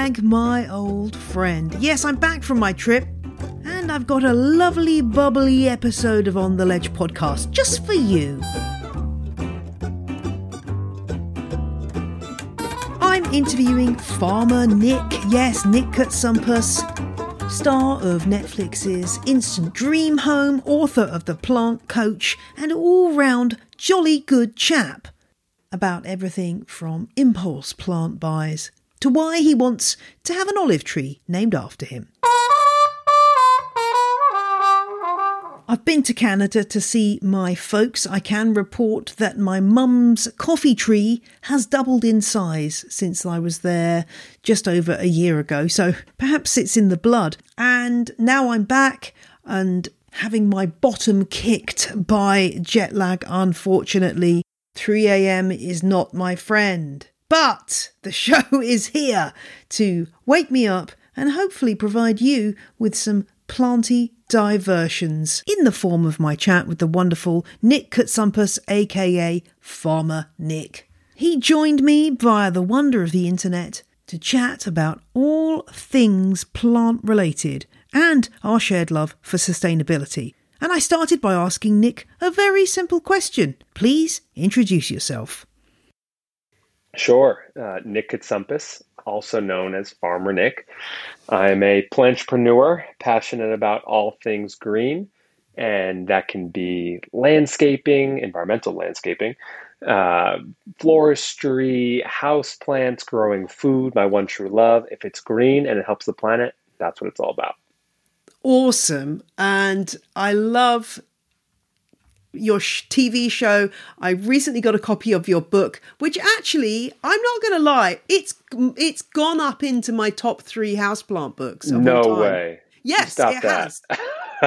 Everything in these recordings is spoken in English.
my old friend. Yes, I'm back from my trip, and I've got a lovely, bubbly episode of On the Ledge podcast just for you. I'm interviewing farmer Nick, yes, Nick Cutsumpas, star of Netflix's Instant Dream Home, author of The Plant Coach, and all round jolly good chap about everything from impulse plant buys to why he wants to have an olive tree named after him. I've been to Canada to see my folks. I can report that my mum's coffee tree has doubled in size since I was there just over a year ago, so perhaps it's in the blood. And now I'm back and having my bottom kicked by jet lag, unfortunately. 3 a.m. is not my friend. But the show is here to wake me up and hopefully provide you with some planty diversions in the form of my chat with the wonderful Nick Cutsumpas, aka Farmer Nick. He joined me via the wonder of the internet to chat about all things plant related and our shared love for sustainability. And I started by asking Nick a very simple question. Please introduce yourself. Sure. Uh, Nick Cutsumpas, also known as Farmer Nick. I'm a plantrepreneur, passionate about all things green, and that can be landscaping, environmental landscaping, uh, floristry, house plants, growing food, my one true love. If it's green and it helps the planet, that's what it's all about awesome. And I love your TV show. I recently got a copy of your book, which actually, I'm not going to lie, it's it's gone up into my top three houseplant books. no way. Yes, it that. has.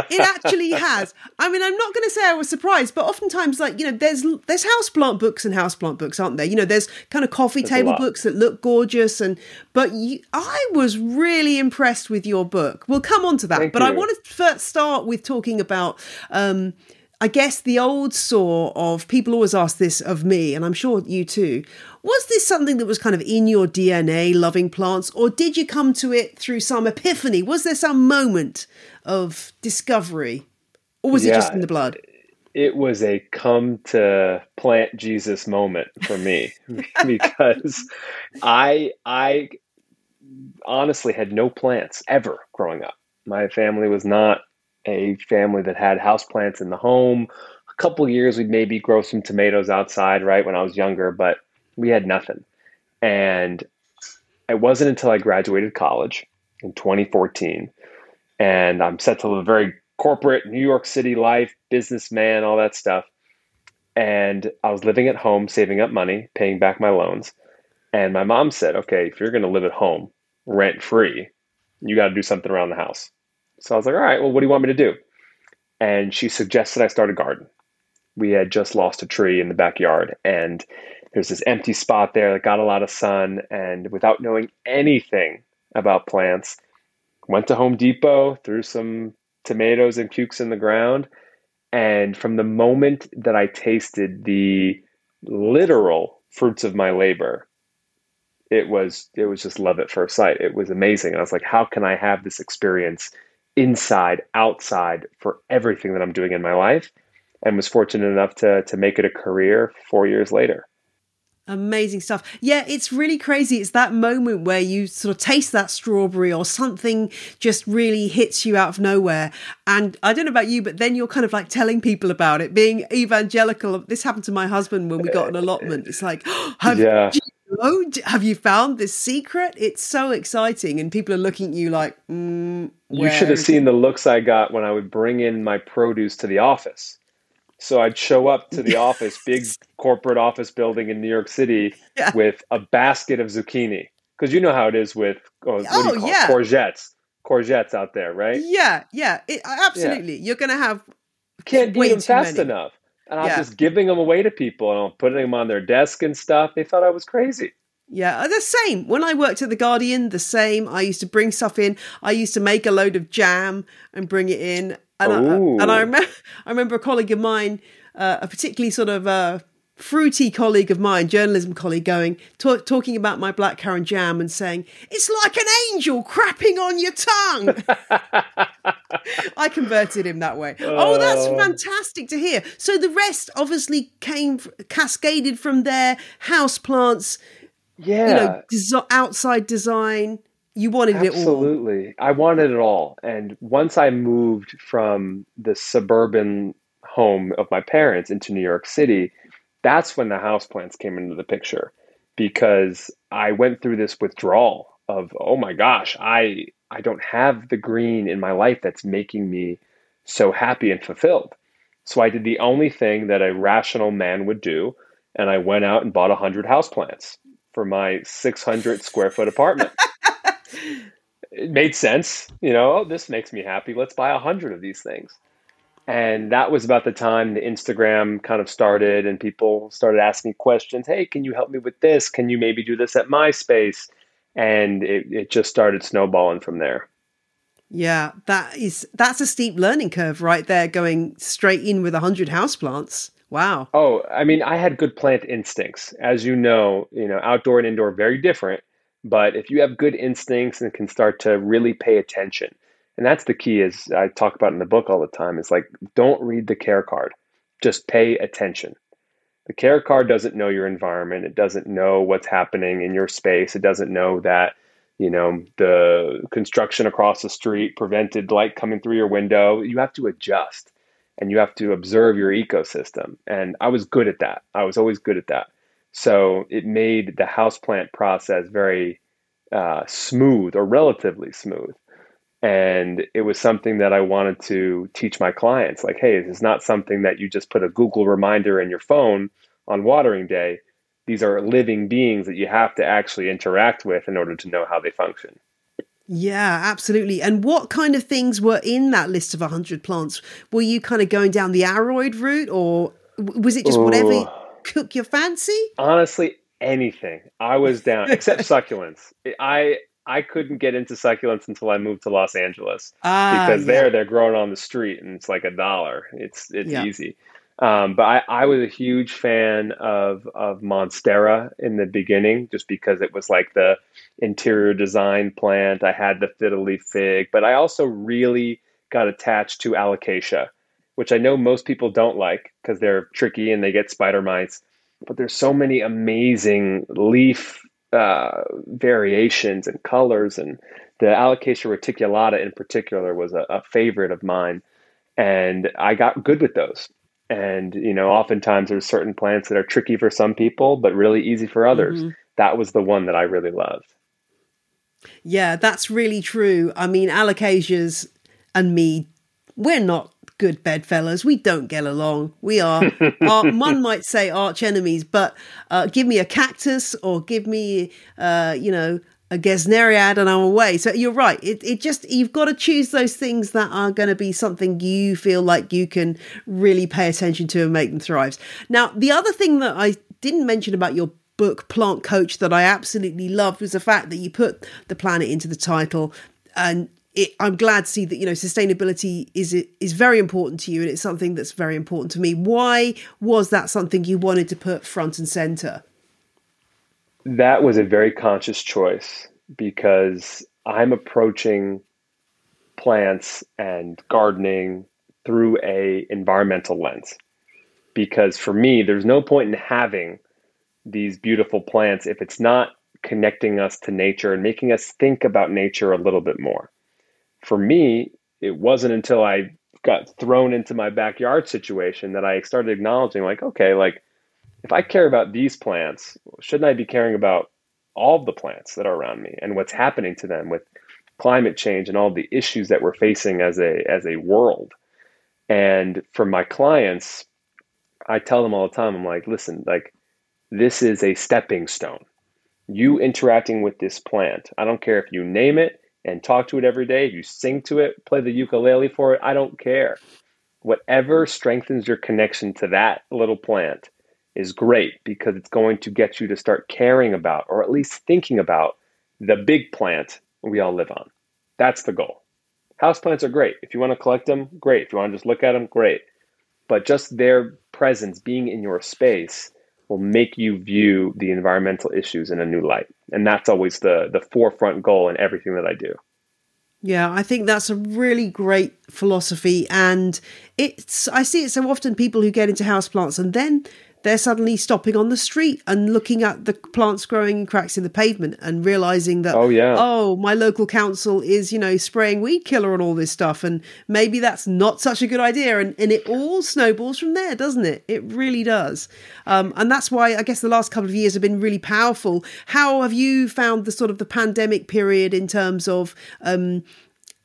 it actually has. I mean, I'm not going to say I was surprised, but oftentimes, like you know, there's there's houseplant books and houseplant books, aren't there? You know, there's kind of coffee there's table books that look gorgeous, and but you, I was really impressed with your book. We'll come on to that, Thank but you. I want to first start with talking about. Um, I guess the old saw of people always ask this of me, and I'm sure you too. Was this something that was kind of in your DNA, loving plants, or did you come to it through some epiphany? Was there some moment of discovery, or was yeah, it just in the blood? It was a come to plant Jesus moment for me because I I honestly had no plants ever growing up. My family was not a family that had houseplants in the home. A couple years we'd maybe grow some tomatoes outside, right, when I was younger, but we had nothing. And it wasn't until I graduated college in 2014 and I'm set to live a very corporate New York City life, businessman, all that stuff. And I was living at home, saving up money, paying back my loans. And my mom said, okay, if you're going to live at home rent free, you got to do something around the house. So I was like, all right, well, what do you want me to do? And she suggested I start a garden. We had just lost a tree in the backyard, and there's this empty spot there that got a lot of sun. And without knowing anything about plants, went to Home Depot, threw some tomatoes and cukes in the ground. And from the moment that I tasted the literal fruits of my labor, it was it was just love at first sight. It was amazing. And I was like, how can I have this experience inside, outside for everything that I'm doing in my life? And was fortunate enough to to make it a career four years later. Amazing stuff. Yeah, it's really crazy. It's that moment where you sort of taste that strawberry or something just really hits you out of nowhere. And I don't know about you, but then you're kind of like telling people about it, being evangelical. This happened to my husband when we got an allotment. It's like, have, yeah. you know, have you found this secret? It's so exciting. And people are looking at you like, mm, you should have seen the looks I got when I would bring in my produce to the office so I'd show up to the office, big corporate office building in New York City, yeah. with a basket of zucchini. Because you know how it is with uh, oh, oh yeah. courgettes, courgettes out there, right? Yeah, yeah, it, absolutely. Yeah. You're going to have can't eat them fast many. enough, and I was yeah. just giving them away to people and I'm putting them on their desk and stuff. They thought I was crazy. Yeah, uh, the same. When I worked at the Guardian, the same. I used to bring stuff in. I used to make a load of jam and bring it in, and I, and I remember I remember a colleague of mine, uh, a particularly sort of uh, fruity colleague of mine, journalism colleague, going talk, talking about my blackcurrant jam and saying it's like an angel crapping on your tongue. I converted him that way. Oh. oh, that's fantastic to hear. So the rest obviously came cascaded from there house plants. Yeah, you know, des- outside design. You wanted Absolutely. it all. Absolutely, I wanted it all. And once I moved from the suburban home of my parents into New York City, that's when the houseplants came into the picture because I went through this withdrawal of, oh my gosh, I I don't have the green in my life that's making me so happy and fulfilled. So I did the only thing that a rational man would do, and I went out and bought 100 houseplants for my 600 square foot apartment. it made sense, you know, oh, this makes me happy. Let's buy a 100 of these things. And that was about the time the Instagram kind of started and people started asking questions. Hey, can you help me with this? Can you maybe do this at MySpace? And it, it just started snowballing from there. Yeah, that is that's a steep learning curve right there, going straight in with a hundred houseplants. Wow. Oh, I mean, I had good plant instincts. As you know, you know, outdoor and indoor very different. But if you have good instincts and can start to really pay attention, and that's the key is i talk about in the book all the time is like don't read the care card just pay attention the care card doesn't know your environment it doesn't know what's happening in your space it doesn't know that you know the construction across the street prevented light coming through your window you have to adjust and you have to observe your ecosystem and i was good at that i was always good at that so it made the houseplant process very uh, smooth or relatively smooth and it was something that I wanted to teach my clients like, hey, this is not something that you just put a Google reminder in your phone on watering day. These are living beings that you have to actually interact with in order to know how they function. Yeah, absolutely. And what kind of things were in that list of 100 plants? Were you kind of going down the aroid route or was it just Ooh. whatever cook your fancy? Honestly, anything. I was down except succulents. I I couldn't get into succulents until I moved to Los Angeles uh, because there they're growing on the street and it's like a dollar. It's it's yeah. easy. Um, but I, I was a huge fan of of Monstera in the beginning, just because it was like the interior design plant. I had the fiddle leaf fig, but I also really got attached to Alocasia, which I know most people don't like because they're tricky and they get spider mites. But there's so many amazing leaf uh, variations and colors. And the Alocasia reticulata in particular was a, a, favorite of mine. And I got good with those. And, you know, oftentimes there's certain plants that are tricky for some people, but really easy for others. Mm-hmm. That was the one that I really loved. Yeah, that's really true. I mean, Alocasias and me, we're not good bedfellows. We don't get along. We are, our, one might say, arch enemies. But uh, give me a cactus or give me, uh, you know, a Gesneriad and I'm away. So you're right. It, it just, you've got to choose those things that are going to be something you feel like you can really pay attention to and make them thrive. Now, the other thing that I didn't mention about your book, Plant Coach, that I absolutely loved was the fact that you put the planet into the title and it, I'm glad to see that you know sustainability is is very important to you, and it's something that's very important to me. Why was that something you wanted to put front and center? That was a very conscious choice because I'm approaching plants and gardening through a environmental lens. Because for me, there's no point in having these beautiful plants if it's not connecting us to nature and making us think about nature a little bit more for me, it wasn't until I got thrown into my backyard situation that I started acknowledging, like, okay, like if I care about these plants, shouldn't I be caring about all the plants that are around me and what's happening to them with climate change and all the issues that we're facing as a as a world? And for my clients, I tell them all the time, I'm like, listen, like this is a stepping stone. You interacting with this plant. I don't care if you name it, and talk to it every day, you sing to it, play the ukulele for it, I don't care. Whatever strengthens your connection to that little plant is great because it's going to get you to start caring about or at least thinking about the big plant we all live on. That's the goal. Houseplants are great. If you want to collect them, great. If you want to just look at them, great. But just their presence being in your space will make you view the environmental issues in a new light. And that's always the the forefront goal in everything that I do. Yeah, I think that's a really great philosophy and it's I see it so often people who get into houseplants and then they're suddenly stopping on the street and looking at the plants growing in cracks in the pavement and realizing that oh yeah. oh my local council is you know spraying weed killer and all this stuff. And maybe that's not such a good idea. And, and it all snowballs from there doesn't it? It really does. Um, and that's why i guess the last couple of years have been really powerful. How have you found the sort of the pandemic period in terms of um,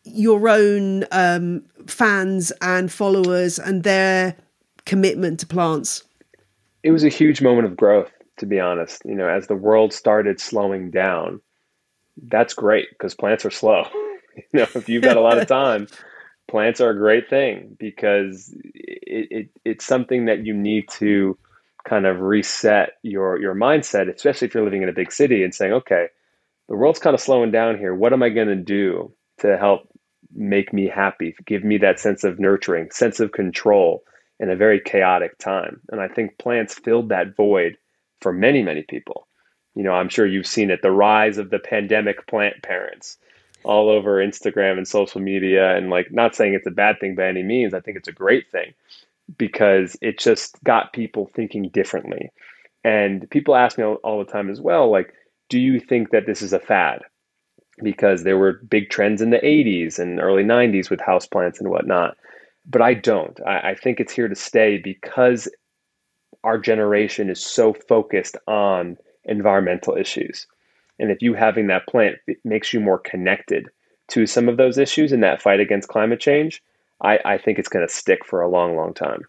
your own um, fans and followers and their commitment to plants it was a huge moment of growth, to be honest. You know, as the world started slowing down, that's great because plants are slow. you know, if you've got a lot of time, plants are a great thing because it, it, it's something that you need to kind of reset your your mindset, especially if you're living in a big city and saying, okay, the world's kind of slowing down here. What am I going to do to help make me happy, give me that sense of nurturing, sense of control? In a very chaotic time. And I think plants filled that void for many, many people. You know, I'm sure you've seen it the rise of the pandemic plant parents all over Instagram and social media. And like, not saying it's a bad thing by any means, I think it's a great thing because it just got people thinking differently. And people ask me all, all the time as well, like, do you think that this is a fad? Because there were big trends in the 80s and early 90s with houseplants and whatnot but I don't. I, I think it's here to stay because our generation is so focused on environmental issues. And if you having that plant makes you more connected to some of those issues in that fight against climate change, I, I think it's going to stick for a long, long time.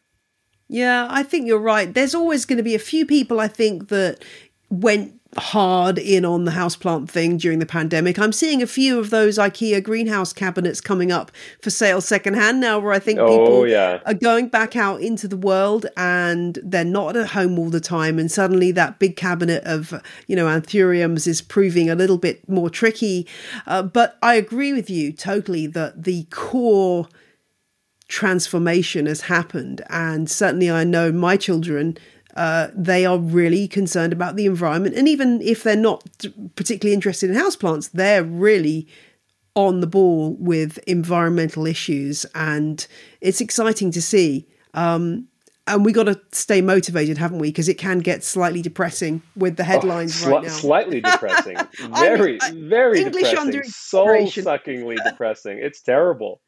Yeah, I think you're right. There's always going to be a few people, I think, that went hard in on the houseplant thing during the pandemic. I'm seeing a few of those IKEA greenhouse cabinets coming up for sale secondhand now, where I think people oh, yeah. are going back out into the world and they're not at home all the time. And suddenly that big cabinet of, you know, anthuriums is proving a little bit more tricky. Uh, but I agree with you totally that the core transformation has happened. And certainly I know my children uh, they are really concerned about the environment. And even if they're not particularly interested in houseplants, they're really on the ball with environmental issues. And it's exciting to see. Um, and we got to stay motivated, haven't we? Because it can get slightly depressing with the headlines oh, sli- right now. Slightly depressing, very, I mean, very English depressing, soul suckingly depressing. It's terrible.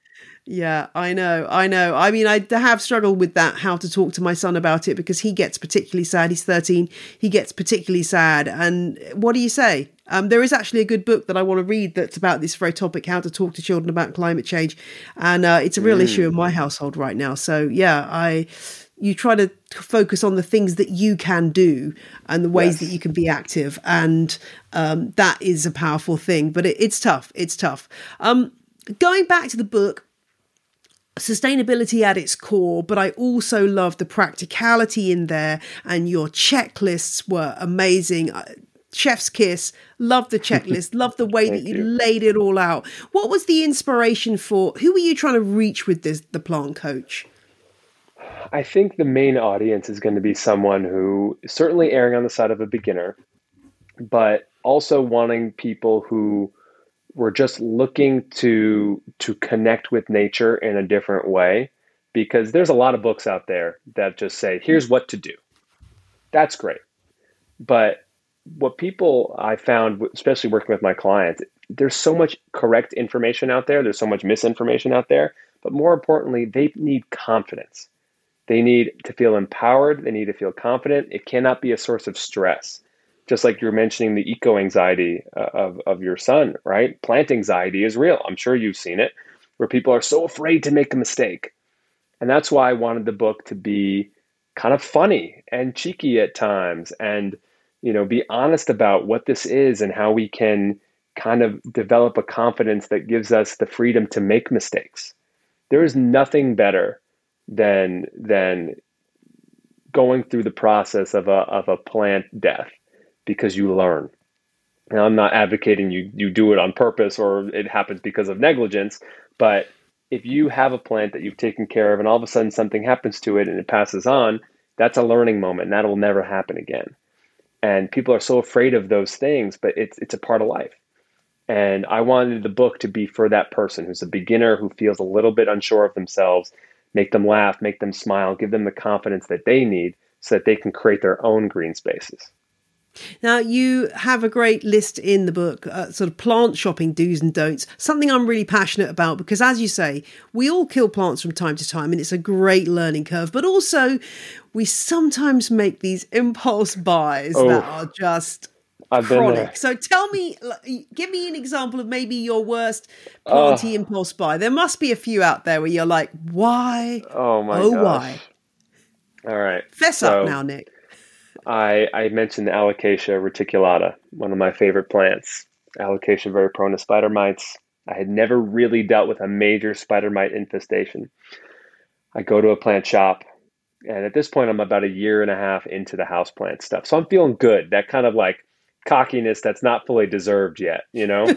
Yeah, I know. I know. I mean, I have struggled with that, how to talk to my son about it, because he gets particularly sad. He's 13. He gets particularly sad. And what do you say? Um, there is actually a good book that I want to read that's about this very topic, how to talk to children about climate change. And uh, it's a real mm. issue in my household right now. So, yeah, I you try to focus on the things that you can do and the ways yes. that you can be active and um, that is a powerful thing but it, it's tough it's tough um, going back to the book sustainability at its core, but I also love the practicality in there, and your checklists were amazing. Uh, chef's kiss. Love the checklist. love the way that you, you, laid it all out. What was the inspiration for? Who were you trying to reach with this? The plant coach. I think the main audience is going to be someone who certainly erring on the side of a beginner, but also wanting people who we're just looking to to connect with nature in a different way because there's a lot of books out there that just say here's what to do. That's great. But what people i found especially working with my clients there's so much correct information out there there's so much misinformation out there but more importantly they need confidence. They need to feel empowered they need to feel confident. It cannot be a source of stress just like you're mentioning the eco anxiety uh, of, of your son, right? Plant anxiety is real. I'm sure you've seen it, where people are so afraid to make a mistake. And that's why I wanted the book to be kind of funny and cheeky at times and, you know, be honest about what this is and how we can kind of develop a confidence that gives us the freedom to make mistakes. There is nothing better than than going through the process of a of a plant death because you learn. Now, I'm not advocating you you do it on purpose or it happens because of negligence, but if you have a plant that you've taken care of and all of a sudden something happens to it and it passes on, That's a learning moment, and that will never happen again. And people are so afraid of those things, but it's it's a part of life. And I wanted the book to be for that person who's a beginner who feels a little bit unsure of themselves, make them laugh, make them smile, give them the confidence that they need so that they can create their own green spaces. Now, you have a great list in the book, uh, sort of plant shopping do's and don'ts, something I'm really passionate about because, as you say, we all kill plants from time to time and it's a great learning curve. But also, we sometimes make these impulse buys oh, that are just chronic. So tell me, give me an example of maybe your worst planty impulse buy. There must be a few out there where you're like, why? Oh my Oh, gosh. why? All right. Fess so, up now, Nick. I, I mentioned the Alocasia reticulata, one of my favorite plants. Alocasia very prone to spider mites. I had never really dealt with a major spider mite infestation. I go to a plant shop, and at this point, I'm about a year and a half into the house plant stuff. So I'm feeling good. That kind of like cockiness that's not fully deserved yet, you know?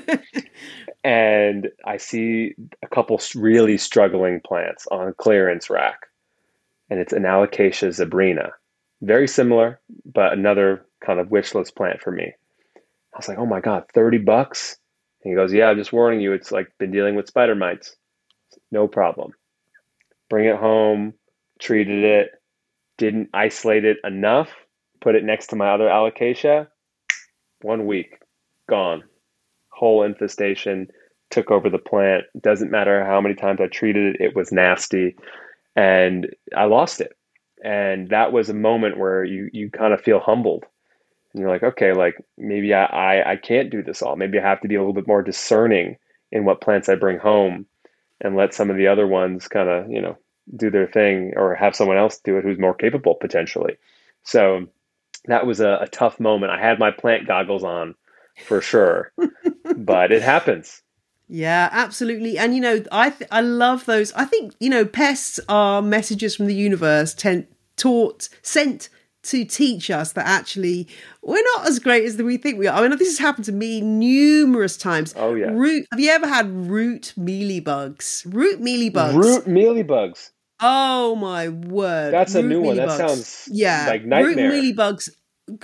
and I see a couple really struggling plants on clearance rack, and it's an Alocasia zebrina very similar, but another kind of wish list plant for me. I was like, oh my God, 30 bucks? And he goes, yeah, I'm just warning you, it's like been dealing with spider mites. No problem. Bring it home, treated it, didn't isolate it enough, put it next to my other alocasia. One week, gone. Whole infestation took over the plant. Doesn't matter how many times I treated it, it was nasty. And I lost it and that was a moment where you you kind of feel humbled. And you're like okay like maybe I, I i can't do this all. Maybe i have to be a little bit more discerning in what plants i bring home and let some of the other ones kind of you know do their thing or have someone else do it who's more capable potentially. So that was a, a tough moment. I had my plant goggles on for sure. But it happens yeah, absolutely. And you know, I th- I love those. I think you know, pests are messages from the universe ten- taught, sent to teach us that actually we're not as great as we think we are. I mean, this has happened to me numerous times. Oh yeah. Root. Have you ever had root mealybugs? Root mealybugs. Root mealybugs. Oh my word! That's root a new one. That sounds yeah. Like nightmare. Root mealybugs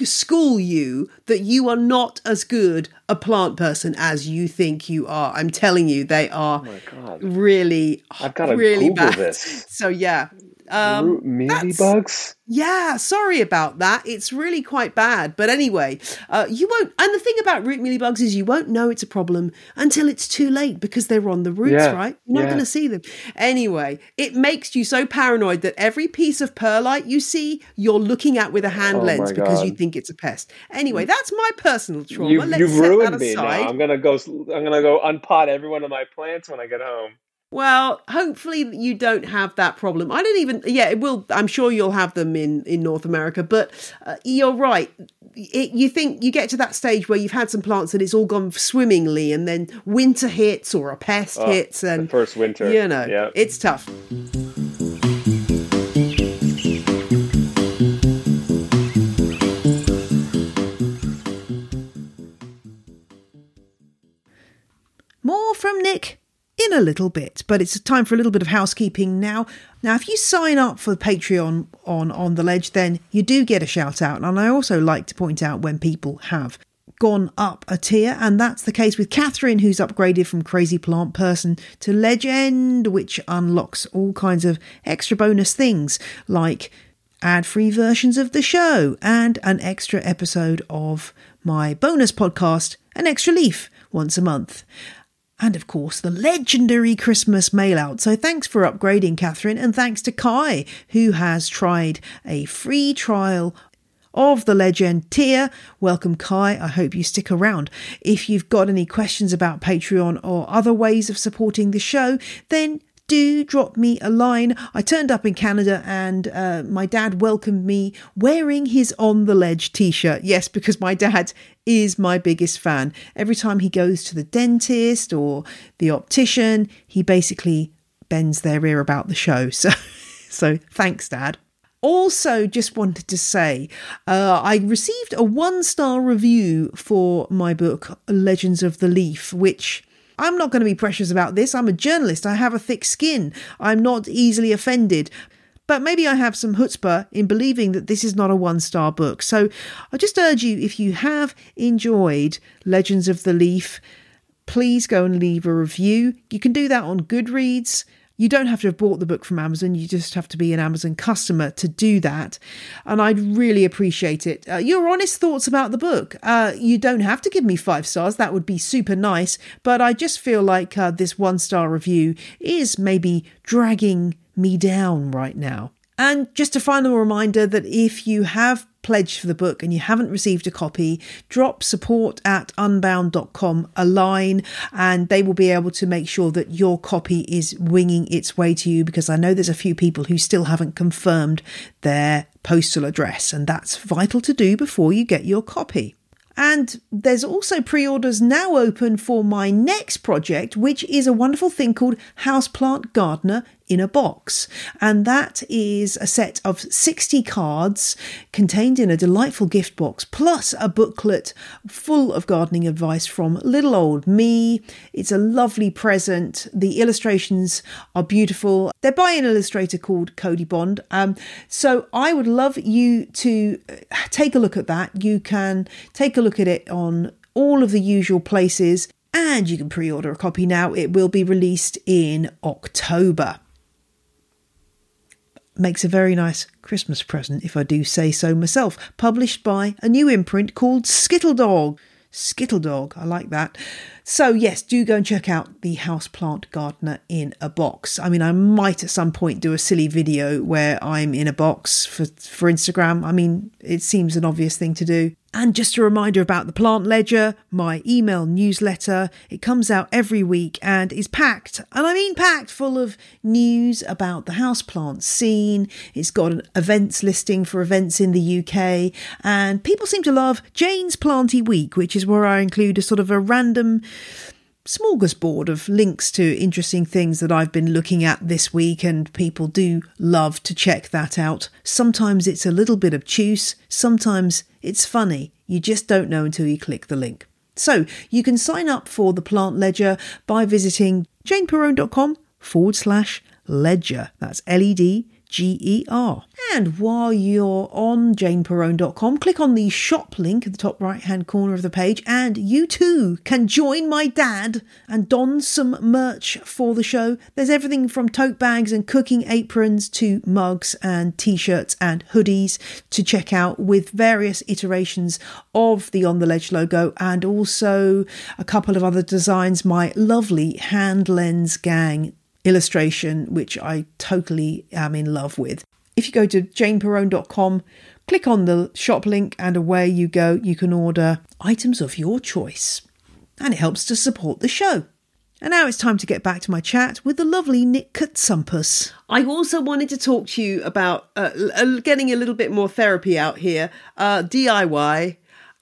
school you that you are not as good a plant person as you think you are. I'm telling you, they are oh really, I've got to really Google bad. This. So yeah, um, mealybugs. Yeah, sorry about that. It's really quite bad. But anyway, uh, you won't. And the thing about root mealy bugs is you won't know it's a problem until it's too late because they're on the roots, yeah, right? You're not yeah. going to see them. Anyway, it makes you so paranoid that every piece of perlite you see, you're looking at with a hand oh lens because you think it's a pest. Anyway, that's my personal trauma. You've, you've ruined me now. I'm gonna go. I'm gonna go unpot every one of my plants when I get home. Well, hopefully you don't have that problem. I don't even. Yeah, it will. I'm sure you'll have them in in North America, but uh, you're right. It, you think you get to that stage where you've had some plants and it's all gone swimmingly, and then winter hits or a pest oh, hits, and first winter. You know, yeah. it's tough. More from Nick in a little bit, but it's time for a little bit of housekeeping now. Now, if you sign up for Patreon on On the Ledge, then you do get a shout out. And I also like to point out when people have gone up a tier, and that's the case with Catherine, who's upgraded from Crazy Plant Person to Legend, which unlocks all kinds of extra bonus things like ad free versions of the show and an extra episode of my bonus podcast, An Extra Leaf, once a month and of course the legendary Christmas mail out. So thanks for upgrading, Catherine, and thanks to Kai, who has tried a free trial of the legend tier. Welcome, Kai. I hope you stick around. If you've got any questions about Patreon or other ways of supporting the show, then do drop me a line. I turned up in Canada and uh, my dad welcomed me wearing his On the Ledge t shirt. Yes, because my dad is my biggest fan. Every time he goes to the dentist or the optician, he basically bends their ear about the show. So, so thanks, Dad. Also, just wanted to say, uh, I received a one star review for my book, Legends of the Leaf, which I'm not going to be precious about this. I'm a journalist. I have a thick skin. I'm not easily offended. but maybe I have some chutzpah in believing that this is not a one star book. So I just urge you if you have enjoyed Legends of the Leaf, please go and leave a review. You can do that on Goodreads. You don't have to have bought the book from Amazon, you just have to be an Amazon customer to do that. And I'd really appreciate it. Uh, your honest thoughts about the book. Uh, you don't have to give me five stars, that would be super nice, but I just feel like uh, this one star review is maybe dragging me down right now. And just a final reminder that if you have pledged for the book and you haven't received a copy, drop support at unbound.com a line and they will be able to make sure that your copy is winging its way to you because I know there's a few people who still haven't confirmed their postal address and that's vital to do before you get your copy. And there's also pre orders now open for my next project, which is a wonderful thing called Houseplant Gardener in a box. And that is a set of 60 cards contained in a delightful gift box, plus a booklet full of gardening advice from little old me. It's a lovely present. The illustrations are beautiful. They're by an illustrator called Cody Bond. Um, so I would love you to uh, take a look at that. You can take a look at it on all of the usual places and you can pre order a copy now. It will be released in October makes a very nice Christmas present, if I do say so myself. Published by a new imprint called Skittledog. Skittledog, I like that. So, yes, do go and check out the Houseplant Gardener in a box. I mean, I might at some point do a silly video where I'm in a box for, for Instagram. I mean, it seems an obvious thing to do. And just a reminder about the Plant Ledger, my email newsletter. It comes out every week and is packed, and I mean packed, full of news about the houseplant scene. It's got an events listing for events in the UK, and people seem to love Jane's Planty Week, which is where I include a sort of a random smorgasbord of links to interesting things that I've been looking at this week, and people do love to check that out. Sometimes it's a little bit obtuse, sometimes it's funny. You just don't know until you click the link. So you can sign up for the Plant Ledger by visiting janeperrone.com forward slash ledger. That's L E D G E R. And while you're on janeperrone.com, click on the shop link at the top right hand corner of the page, and you too can join my dad and don some merch for the show. There's everything from tote bags and cooking aprons to mugs and t shirts and hoodies to check out with various iterations of the On the Ledge logo and also a couple of other designs my lovely hand lens gang illustration, which I totally am in love with. If you go to janeperrone.com, click on the shop link, and away you go. You can order items of your choice, and it helps to support the show. And now it's time to get back to my chat with the lovely Nick Cutsumpas. I also wanted to talk to you about uh, getting a little bit more therapy out here. Uh, DIY.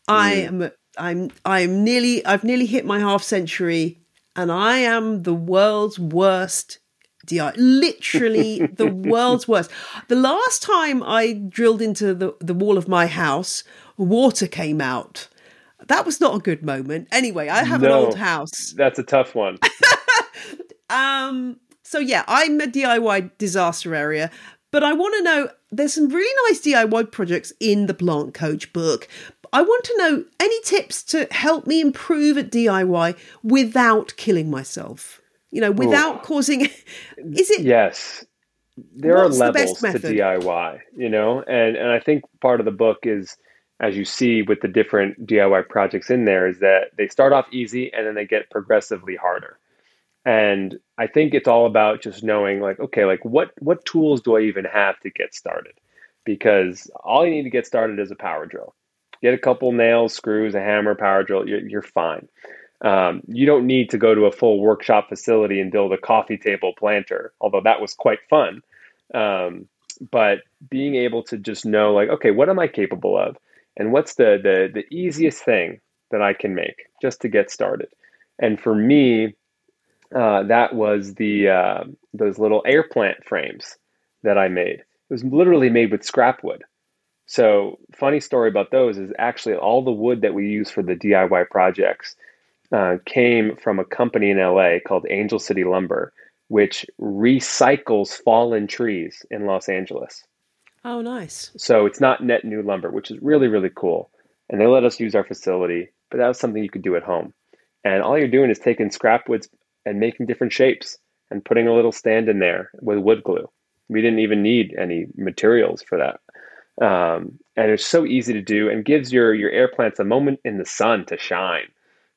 I am. I'm. I'm nearly. I've nearly hit my half century and I am the world's worst DI. Literally the world's worst. The last time I drilled into the, the wall of my house, water came out. That was not a good moment. Anyway, I have no, an old house. That's a tough one. um so yeah, I'm a DIY disaster area, but I want to know there's some really nice DIY projects in the Plant Coach book, I want to know any tips to help me improve at DIY without killing myself. You know, without Ooh. causing. Is it? Yes, there are levels the to DIY. You know, and and I think part of the book is, as you see with the different DIY projects in there, is that they start off easy and then they get progressively harder. And I think it's all about just knowing, like, okay, like what what tools do I even have to get started? Because all you need to get started is a power drill Get a couple nails, screws, a hammer, power drill. You're, you're fine. Um, you don't need to go to a full workshop facility and build a coffee table planter, although that was quite fun. Um, but being able to just know, like, okay, what am I capable of, and what's the the the easiest thing that I can make just to get started. And for me, uh, that was the uh, those little air plant frames that I made. It was literally made with scrap wood. So, funny story about those is actually all the wood that we use for the DIY projects uh, came from a company in LA called Angel City Lumber. which recycles fallen trees in Los Angeles. Oh, nice. So it's not net new lumber, which is really, really cool. And they let us use our facility, but that was something you could do at home. And all you're doing is taking scrap woods and making different shapes and putting a little stand in there with wood glue. We didn't even need any materials for that. Um, and it's so easy to do and gives your, your air plants a moment in the sun to shine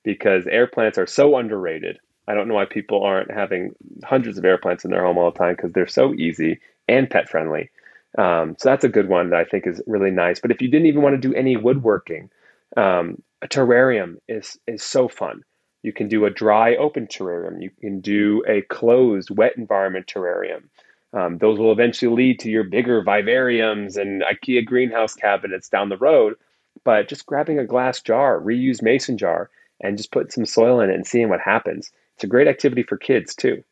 because air plants are so underrated. I don't know why people aren't having hundreds of air plants in their home all the time because they're so easy and pet friendly. Um, so that's a good one that I think is really nice. But if you didn't even want to do any woodworking, um, a terrarium is is so fun. You can do a dry open terrarium. You can do a closed wet environment terrarium. Um, those will eventually lead to your bigger vivariums and IKEA greenhouse cabinets down the road. But just grabbing a glass jar, reused mason jar, and just putting some soil in it and seeing what happens. It's a great activity for kids too.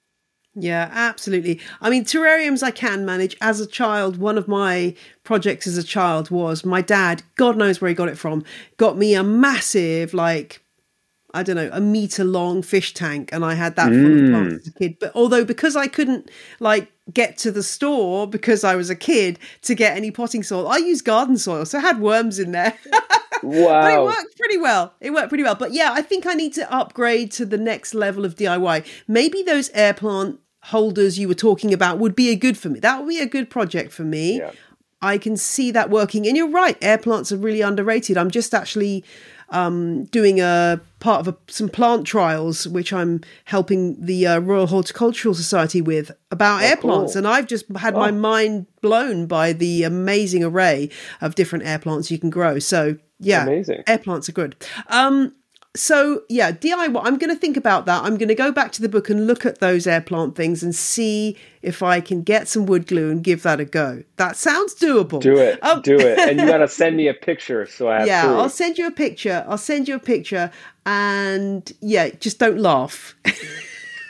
Yeah, absolutely. I mean, terrariums I can manage. As a child, one of my projects as a child was my dad, God knows where he got it from, got me a massive, like, I don't know, a meter long fish tank, and I had that full of plants as a kid. But although because I couldn't like get to the store because I was a kid to get any potting soil, I used garden soil, so I had worms in there. Wow. but it worked pretty well. It worked pretty well. But yeah, I think I need to upgrade to the next level of DIY. Maybe those air plant holders you were talking about would be a good for me. That would be a good project for me. Yeah. I can see that working. And you're right, air plants are really underrated. I'm just actually um, doing a part of a, some plant trials, which I'm helping the uh, Royal Horticultural Society with about air cool. plants. And I've just had my Oh. mind blown by the amazing array of different air plants you can grow. So yeah, Amazing. air plants are good. Um, so yeah, DIY. I'm going to think about that. I'm going to go back to the book and look at those air plant things and see if I can get some wood glue and give that a go. That sounds doable. Do it. Um, do it. And you got to send me a picture so I have yeah, proof. I'll send you a picture. I'll send you a picture, and yeah, just don't laugh.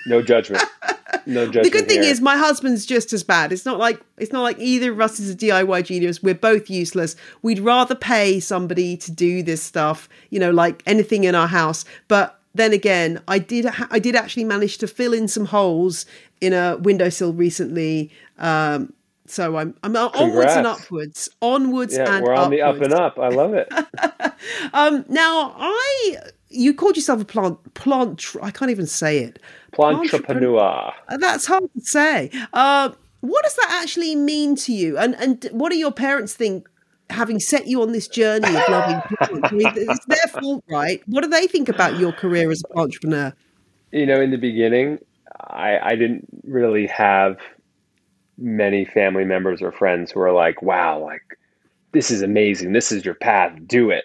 No judgment. No judgment. the good thing here. is, my husband's just as bad. It's not like it's not like either of us is a DIY genius. We're both useless. We'd rather pay somebody to do this stuff, you know, like anything in our house. But then again, I did ha- I did actually manage to fill in some holes in a windowsill recently. Um, so I'm I'm onwards and upwards, onwards yeah, and we're on the up and up. I love it. Um, now I you called yourself a plant plant. I can't even say it. Plantrepreneur. That's hard to say. Uh, what does that actually mean to you? And and what do your parents think? Having set you on this journey of loving plants, I mean, it's their fault, right? What do they think about your career as an entrepreneur? You know, in the beginning, I, I didn't really have many family members or friends who are like, wow, like, this is amazing. This is your path. Do it.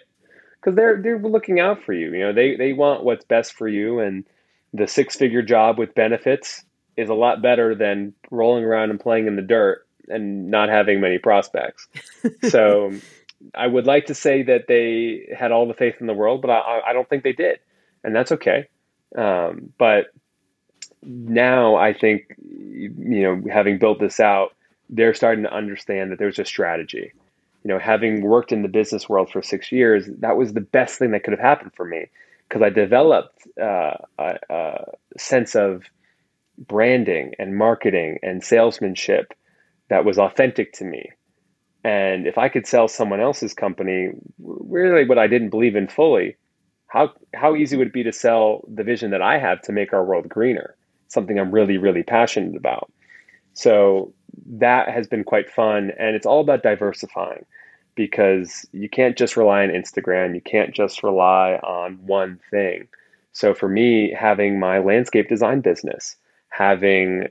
Because they're, they're looking out for you. You know, they, they want what's best for you. And the six figure job with benefits is a lot better than rolling around and playing in the dirt and not having many prospects. so I would like to say that they had all the faith in the world, but I, I don't think they did. And that's okay. Um, but now I think, you know, having built this out, they're starting to understand that there's a strategy. You know, having worked in the business world for six years, that was the best thing that could have happened for me because I developed uh, a, a sense of branding and marketing and salesmanship that was authentic to me. And if I could sell someone else's company, really what I didn't believe in fully, how how easy would it be to sell the vision that I have to make our world greener? Something I'm really really passionate about. So that has been quite fun, and it's all about diversifying because you can't just rely on Instagram. You can't just rely on one thing. So for me, having my landscape design business, having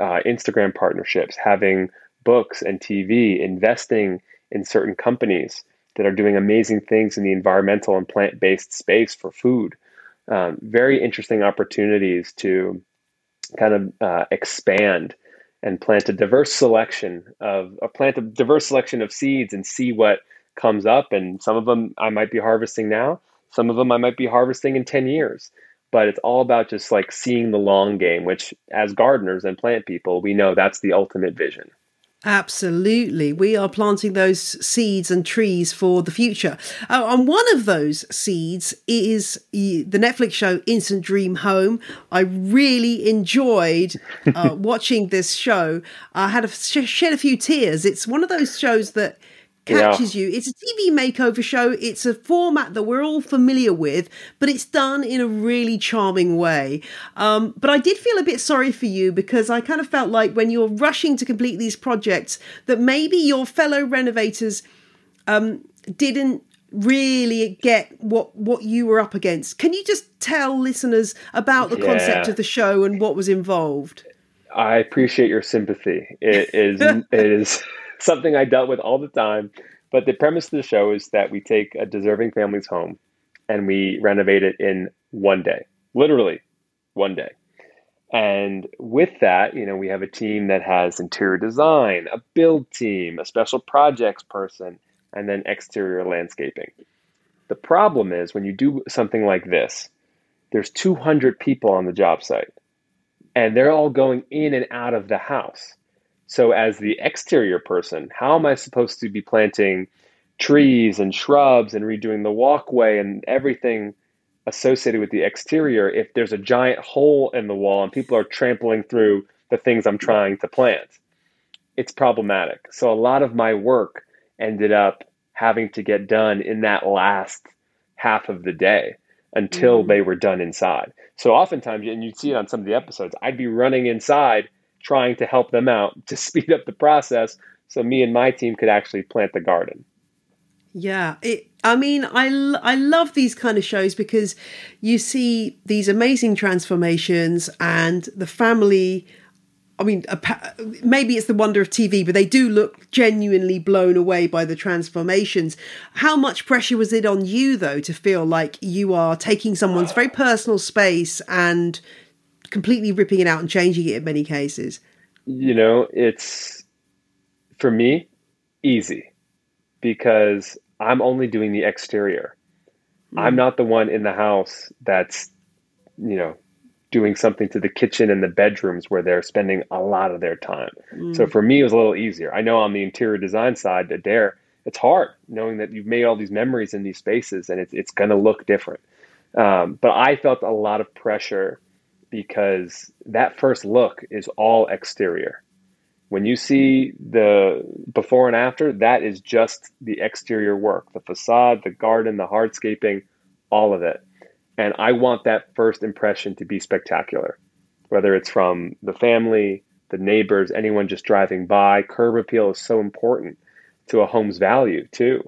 uh, Instagram partnerships, having books and TV, investing in certain companies that are doing amazing things in the environmental and plant based space for food. Um, very interesting opportunities to kind of uh, expand and plant a diverse selection of a plant a diverse selection of seeds and see what comes up. And some of them I might be harvesting now, some of them I might be harvesting in 10 years. But it's all about just like seeing the long game, which as gardeners and plant people, we know that's the ultimate vision. Absolutely. We are planting those seeds and trees for the future. Oh, and one of those seeds is the Netflix show Instant Dream Home. I really enjoyed uh, watching this show. I had a, shed a few tears. It's one of those shows that catches yeah. you. It's a TV makeover show. It's a format that we're all familiar with, but it's done in a really charming way. Um, but I did feel a bit sorry for you because I kind of felt like when you're rushing to complete these projects, that maybe your fellow renovators um, didn't really get what what you were up against. Can you just tell listeners about the yeah. concept of the show and what was involved? I appreciate your sympathy. It is it is something I dealt with all the time. But the premise of the show is that we take a deserving family's home and we renovate it in one day, literally one day. And with that, you know, we have a team that has interior design, a build team, a special projects person, and then exterior landscaping. The problem is when you do something like this, there's 200 people on the job site and they're all going in and out of the house. So, as the exterior person, how am I supposed to be planting trees and shrubs and redoing the walkway and everything associated with the exterior if there's a giant hole in the wall and people are trampling through the things I'm trying to plant? It's problematic. So, a lot of my work ended up having to get done in that last half of the day until mm. they were done inside. So oftentimes, and you'd see it on some of the episodes, I'd be running inside trying to help them out to speed up the process so me and my team could actually plant the garden. Yeah, it, I mean, I, I love these kind of shows because you see these amazing transformations and the family. I mean, maybe it's the wonder of TV, but they do look genuinely blown away by the transformations. How much pressure was it on you, though, to feel like you are taking someone's very personal space and completely ripping it out and changing it in many cases? You know, it's for me easy because I'm only doing the exterior. Mm. I'm not the one in the house that's, you know, doing something to the kitchen and the bedrooms where they're spending a lot of their time. Mm. So for me, it was a little easier. I know on the interior design side, Adair, it's hard knowing that you've made all these memories in these spaces and it's, it's going to look different. Um, but I felt a lot of pressure because that first look is all exterior. When you see the before and after, that is just the exterior work the facade, the garden, the hardscaping, all of it. And I want that first impression to be spectacular, whether it's from the family, the neighbors, anyone just driving by. Curb appeal is so important to a home's value, too.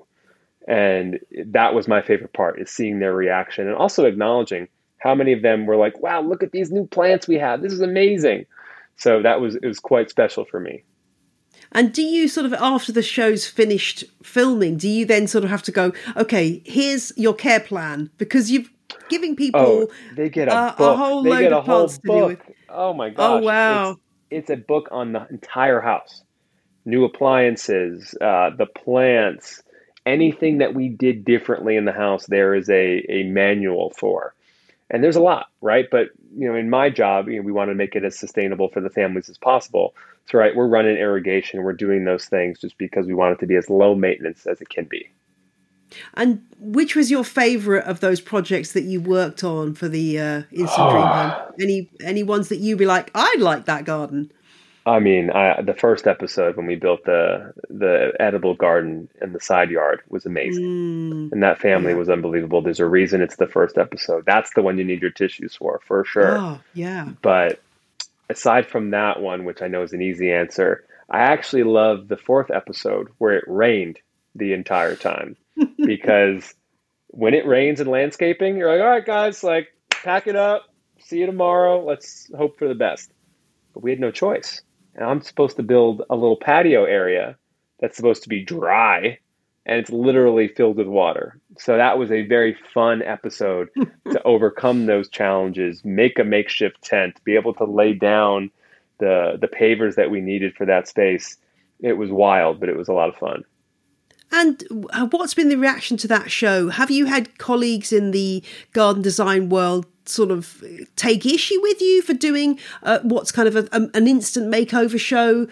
And that was my favorite part is seeing their reaction and also acknowledging how many of them were like, wow, look at these new plants we have. This is amazing. So that was it was quite special for me. And do you sort of after the show's finished filming, do you then sort of have to go, okay, here's your care plan because you've giving people oh, they get a, a, a whole they load of plants to do with. Oh my oh, gosh! Oh wow! It's, it's, a book on the entire house, new appliances, uh, the plants, anything that we did differently in the house. There is a a manual for and there's a lot, right? But you know, in my job, you know, we want to make it as sustainable for the families as possible. So, right, we're running irrigation, we're doing those things just because we want it to be as low maintenance as it can be. And which was your favorite of those projects that you worked on for the uh, Instant Dream Home? Any any ones that you'd be like, I'd like that garden? I mean, I, the first episode when we built the the edible garden in the side yard was amazing, mm. and that family yeah. was unbelievable. There's a reason it's the first episode. That's the one you need your tissues for, for sure. Oh, yeah. But aside from that one, which I know is an easy answer, I actually love the fourth episode where it rained the entire time because when it rains in landscaping, you're like, all right, guys, like pack it up, see you tomorrow. Let's hope for the best. But we had no choice and I'm supposed to build a little patio area that's supposed to be dry and it's literally filled with water. So that was a very fun episode to overcome those challenges, make a makeshift tent, be able to lay down the the pavers that we needed for that space. It was wild, but it was a lot of fun. And uh, what's been the reaction to that show? Have you had colleagues in the garden design world sort of take issue with you for doing uh, what's kind of a, a, an instant makeover show?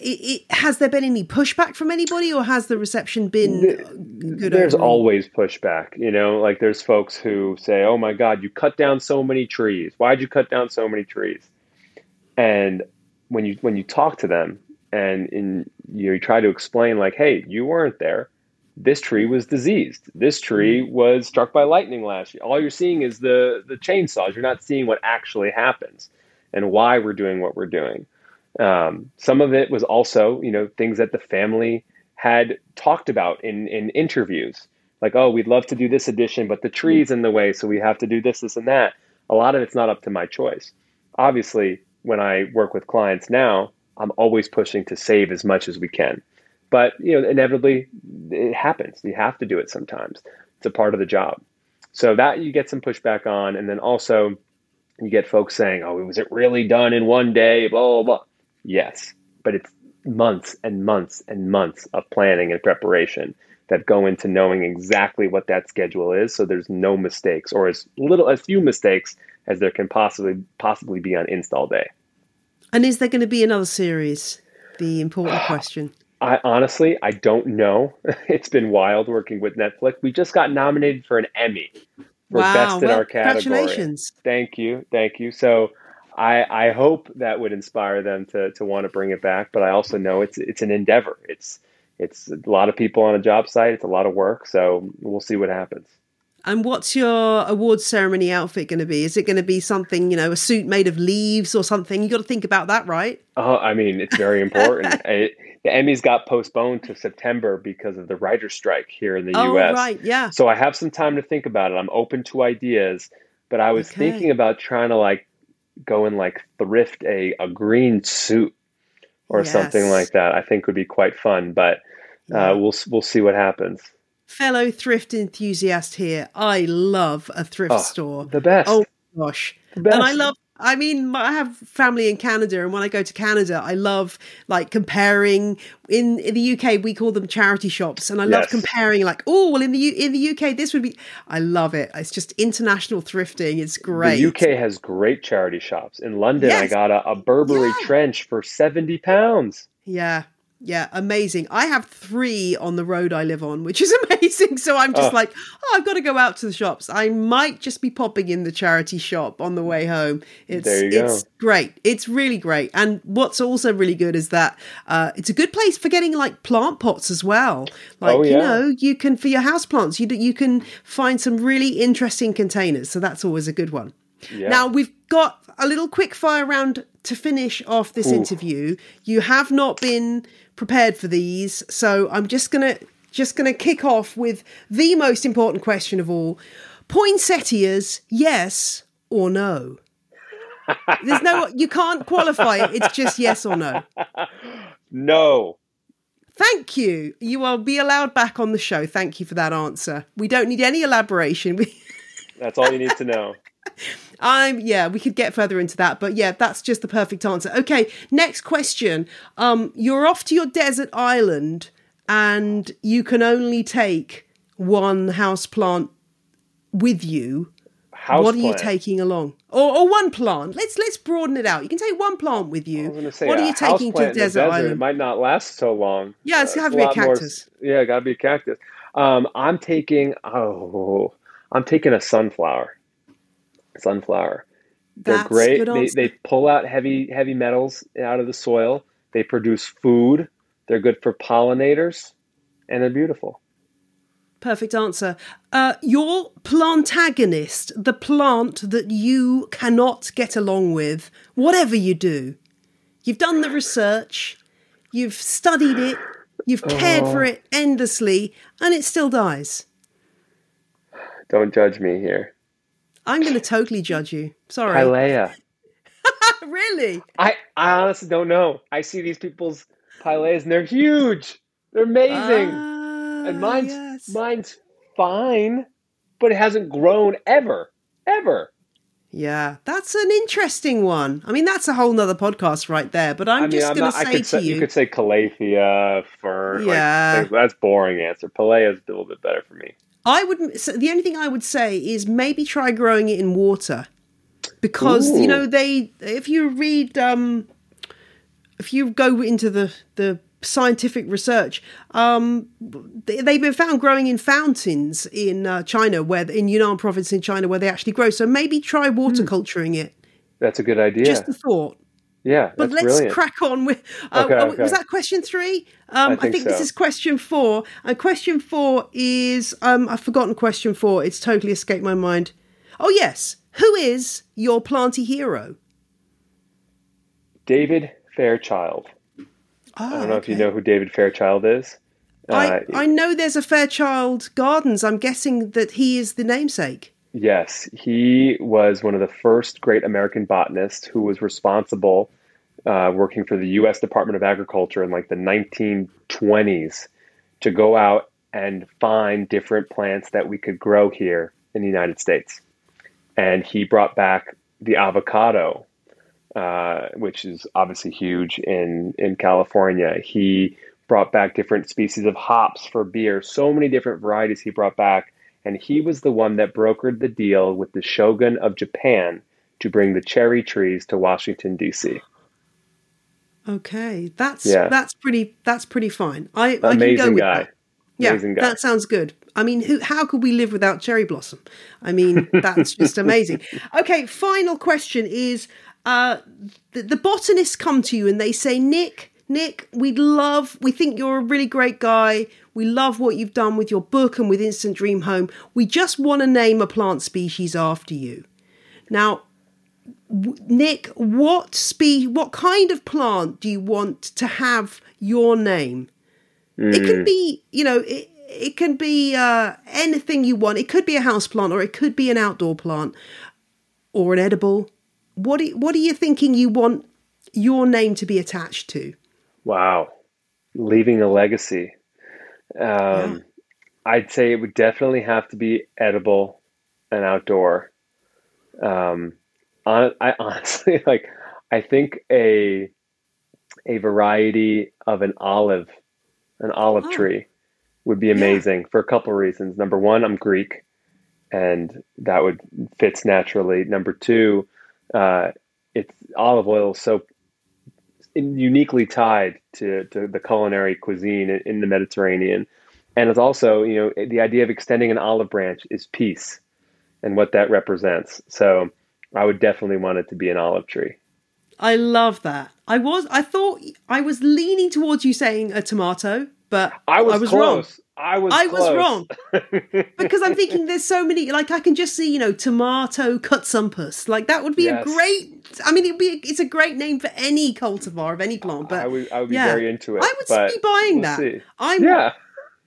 it, it, has there been any pushback from anybody, or has the reception been good? There's overall? always pushback. You know, like there's folks who say, "Oh my God, you cut down so many trees. Why'd you cut down so many trees?" And when you when you talk to them and in you, know, you try to explain, like, "Hey, you weren't there. This tree was diseased. This tree was struck by lightning last year. All you're seeing is the the chainsaws. You're not seeing what actually happens and why we're doing what we're doing." Um, some of it was also, you know, things that the family had talked about in in interviews, like, "Oh, we'd love to do this addition, but the tree's in the way, so we have to do this, this, and that." A lot of it's not up to my choice. Obviously, when I work with clients now, I'm always pushing to save as much as we can. But you know, inevitably, it happens. You have to do it sometimes. It's a part of the job. So that you get some pushback on, and then also you get folks saying, "Oh, was it really done in one day?" Blah blah blah. Yes, but it's months and months and months of planning and preparation that go into knowing exactly what that schedule is so there's no mistakes or as little as few mistakes as there can possibly possibly be on install day. And is there going to be another series? The important question. I honestly I don't know. it's been wild working with Netflix. We just got nominated for an Emmy for wow, best in well, our category. Congratulations. Thank you. Thank you. So I, I hope that would inspire them to, to want to bring it back, but I also know it's it's an endeavor. It's it's a lot of people on a job site. It's a lot of work. So we'll see what happens. And what's your award ceremony outfit going to be? Is it going to be something, you know, a suit made of leaves or something? You got to think about that, right? Oh, I mean, it's very important. it, the Emmys got postponed to September because of the writer's strike here in the oh, U.S. right, yeah. So I have some time to think about it. I'm open to ideas, but I was Okay. thinking about trying to like go and like thrift a, a green suit or something like that. I think would be quite fun, but Yeah. uh, we'll we'll see what happens. Fellow thrift enthusiast here. I love a thrift Oh, store. The best. Oh gosh. the best. And I love I mean, I have family in Canada, and when I go to Canada, I love like comparing. In, in the UK, we call them charity shops, and I love comparing. Like, oh, well, in the U- in the UK, this would be. I love it. It's just international thrifting. It's great. The UK has great charity shops. In London, I got a, a Burberry Yeah. trench for seventy pounds. Yeah. Yeah, amazing. I have three on the road I live on, which is amazing. So I'm just Oh. like, oh, I've got to go out to the shops. I might just be popping in the charity shop on the way home. It's go. it's great. It's really great. And what's also really good is that uh, it's a good place for getting like plant pots as well. Like Oh, you know, you can for your house plants, you you can find some really interesting containers. So that's always a good one. Yeah. Now we've got a little quick fire round to finish off this Ooh. interview. You have not been prepared for these, so I'm just gonna just gonna kick off with the most important question of all: poinsettias, yes or no? There's no, you can't qualify it. It's just yes or no. no. Thank you. You will be allowed back on the show. Thank you for that answer. We don't need any elaboration. That's all you need to know. I'm yeah, we could get further into that, but yeah, that's just the perfect answer. Okay, next question. Um, you're off to your desert island, and you can only take one house plant with you. House what are you taking along, or, or one plant? Let's let's broaden it out. You can take one plant with you. what are you taking to the desert, desert, island? It might not last so long. Yeah, it's Uh, gotta be a more- cactus. yeah, gotta be a cactus. Um, I'm taking. Oh, I'm taking a sunflower. Sunflower. They're That's great. They, they pull out heavy heavy metals out of the soil. They produce food. They're good for pollinators, and they're beautiful. Perfect answer. Uh, your plantagonist, the plant that you cannot get along with, whatever you do, you've done the research, you've studied it, you've cared for it endlessly, and it still dies. Don't judge me here. I'm going to totally judge you. Sorry. Pilea. really? I, I honestly don't know. I see these people's pileas and they're huge. They're amazing. Ah, and mine's yes. mine's fine, but it hasn't grown ever. Ever. Yeah, that's an interesting one. I mean, that's a whole nother podcast right there. But I'm I mean, just going to say to say, you, you could say Calathea, fern. like, Yeah. things- that's boring answer. Pilea is a little bit better for me. I would. So the only thing I would say is maybe try growing it in water, because you know they. If you read um, if you go into the the scientific research, um, they, they've been found growing in fountains in uh, China, where in Yunnan province in China, where they actually grow. So maybe try water culturing it. That's a good idea. Just a thought. Yeah, But let's brilliant. crack on with. Uh, Okay, oh, okay. Was that question three? Um, I I think think, this is question four. And question four is um, I've forgotten question four. It's totally escaped my mind. Oh yes, who is your planty hero? David Fairchild. I don't know if you know who David Fairchild is. I, Uh, I know there's a Fairchild Gardens. I'm guessing that he is the namesake. Yes, he was one of the first great American botanists who was responsible, uh, working for the U.S. Department of Agriculture in like the 1920s, to go out and find different plants that we could grow here in the United States. And he brought back the avocado, uh, which is obviously huge in in California. He brought back different species of hops for beer. So many different varieties he brought back, and he was the one that brokered the deal with the shogun of Japan to bring the cherry trees to Washington D.C. Okay, that's Yeah. that's pretty that's pretty fine. I, I can go Amazing with guy. that. Yeah, guy. that sounds good. I mean, who, how could we live without cherry blossom? I mean, that's just amazing. Okay, final question is: uh, the, the botanists come to you and they say, Nick, Nick, we love, we think you're a really great guy. We love what you've done with your book and with Instant Dream Home. We just want to name a plant species after you. Now, Nick, what spe- what kind of plant do you want to have your name? It Mm. can be, you know, it, it can be uh, anything you want. It could be a house plant, or it could be an outdoor plant, or an edible. What are, what are you thinking you want your name to be attached to? Wow, leaving a legacy. Um, I'd say it would definitely have to be edible and outdoor. Um, hon- I honestly like. I think a a variety of an olive, an olive Oh. tree, would be amazing for a couple reasons. Number one, I'm Greek, and that would fits naturally. Number two, uh, it's olive oil is so uniquely tied to, to the culinary cuisine in, in the Mediterranean. And it's also, you know, the idea of extending an olive branch is peace and what that represents. So I would definitely want it to be an olive tree. I love that. I was I thought I was leaning towards you saying a tomato, but I was, I wrong. close. I was I was wrong because I'm thinking there's so many. Like I can just see, you know, tomato Cutsumpas. Like that would be Yes. a great. I mean, it'd be. It's a great name for any cultivar of any plant. But I would, I would be yeah. very into it. I would be buying we'll that. see. I'm. Yeah.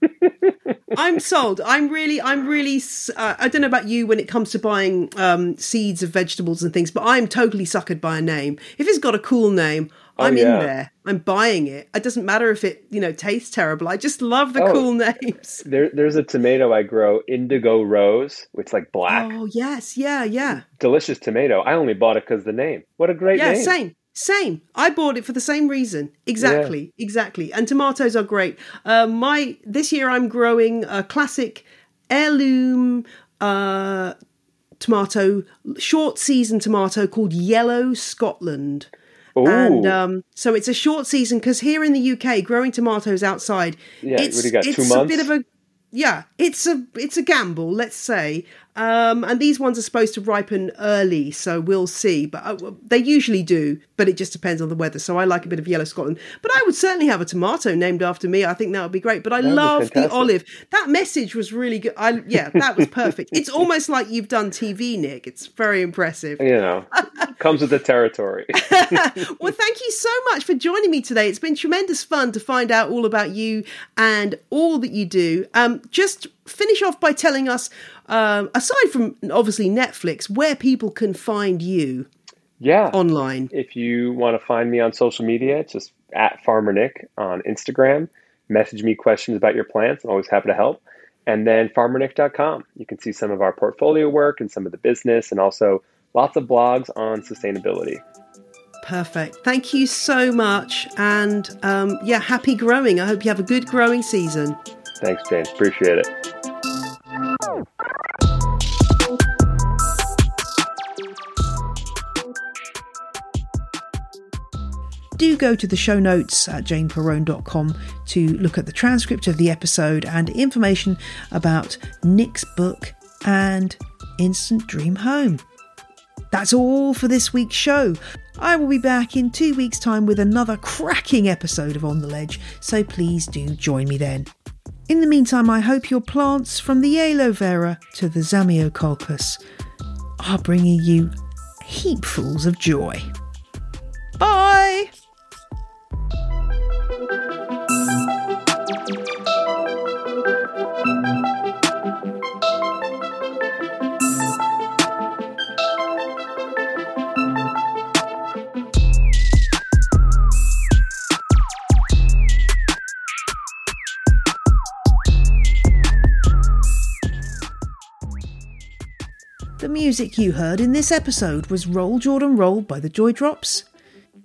I'm sold. I'm really. I'm really. Uh, I don't know about you when it comes to buying um, seeds of vegetables and things, but I'm totally suckered by a name. If it's got a cool name. I'm Oh, yeah. in there. I'm buying it. It doesn't matter if it, you know, tastes terrible. I just love the Oh. cool names. There, there's a tomato I grow, Indigo Rose. It's like black, Oh yes, yeah, yeah. delicious tomato. I only bought it because the name. What a great Yeah, name! same. Same. I bought it for the same reason. Exactly. Exactly. And tomatoes are great. Uh, my this year I'm growing a classic heirloom uh, tomato, short season tomato called Yellow Scotland. Ooh, And um, so it's a short season because here in the UK, growing tomatoes outside, Yeah, it's, got, it's a bit of a yeah, it's a it's a gamble, let's say. Um, and these ones are supposed to ripen early, so we'll see. But uh, they usually do, but it just depends on the weather. So I like a bit of yellow Scotland. But I would certainly have a tomato named after me. I think that would be great. But I would love the olive. That message was really good. I yeah, that was perfect. it's almost like you've done TV, Nick. It's very impressive. you know, comes with the territory. well, thank you so much for joining me today. It's been tremendous fun to find out all about you and all that you do. Um, just finish off by telling us, um, aside from obviously Netflix, where people can find you yeah. online. If you want to find me on social media, it's just at Farmer Nick on Instagram. Message me questions about your plants. I'm always happy to help. And then farmernick.com. You can see some of our portfolio work and some of the business, and also lots of blogs on sustainability. Perfect. Thank you so much. And um, yeah, happy growing. I hope you have a good growing season. Thanks, Jane. Appreciate it. do go to the show notes at janeperrone.com to look at the transcript of the episode and information about Nick's book and Instant Dream Home. That's all for this week's show. I will be back in two weeks' time with another cracking episode of On the Ledge, so please do join me then. In the meantime, I hope your plants, from the aloe vera to the zamioculcas, are bringing you heapfuls of joy. Bye! Music you heard in this episode was Roll Jordan Roll by the Joy Drops,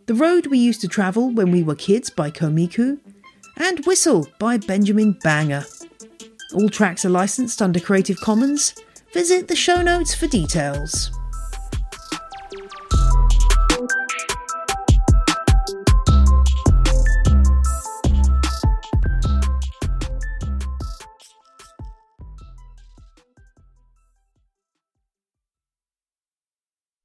The Road We Used to Travel When We Were Kids by Komiku, and Whistle by Benjamin Banger. All tracks are licensed under Creative Commons. Visit the show notes for details.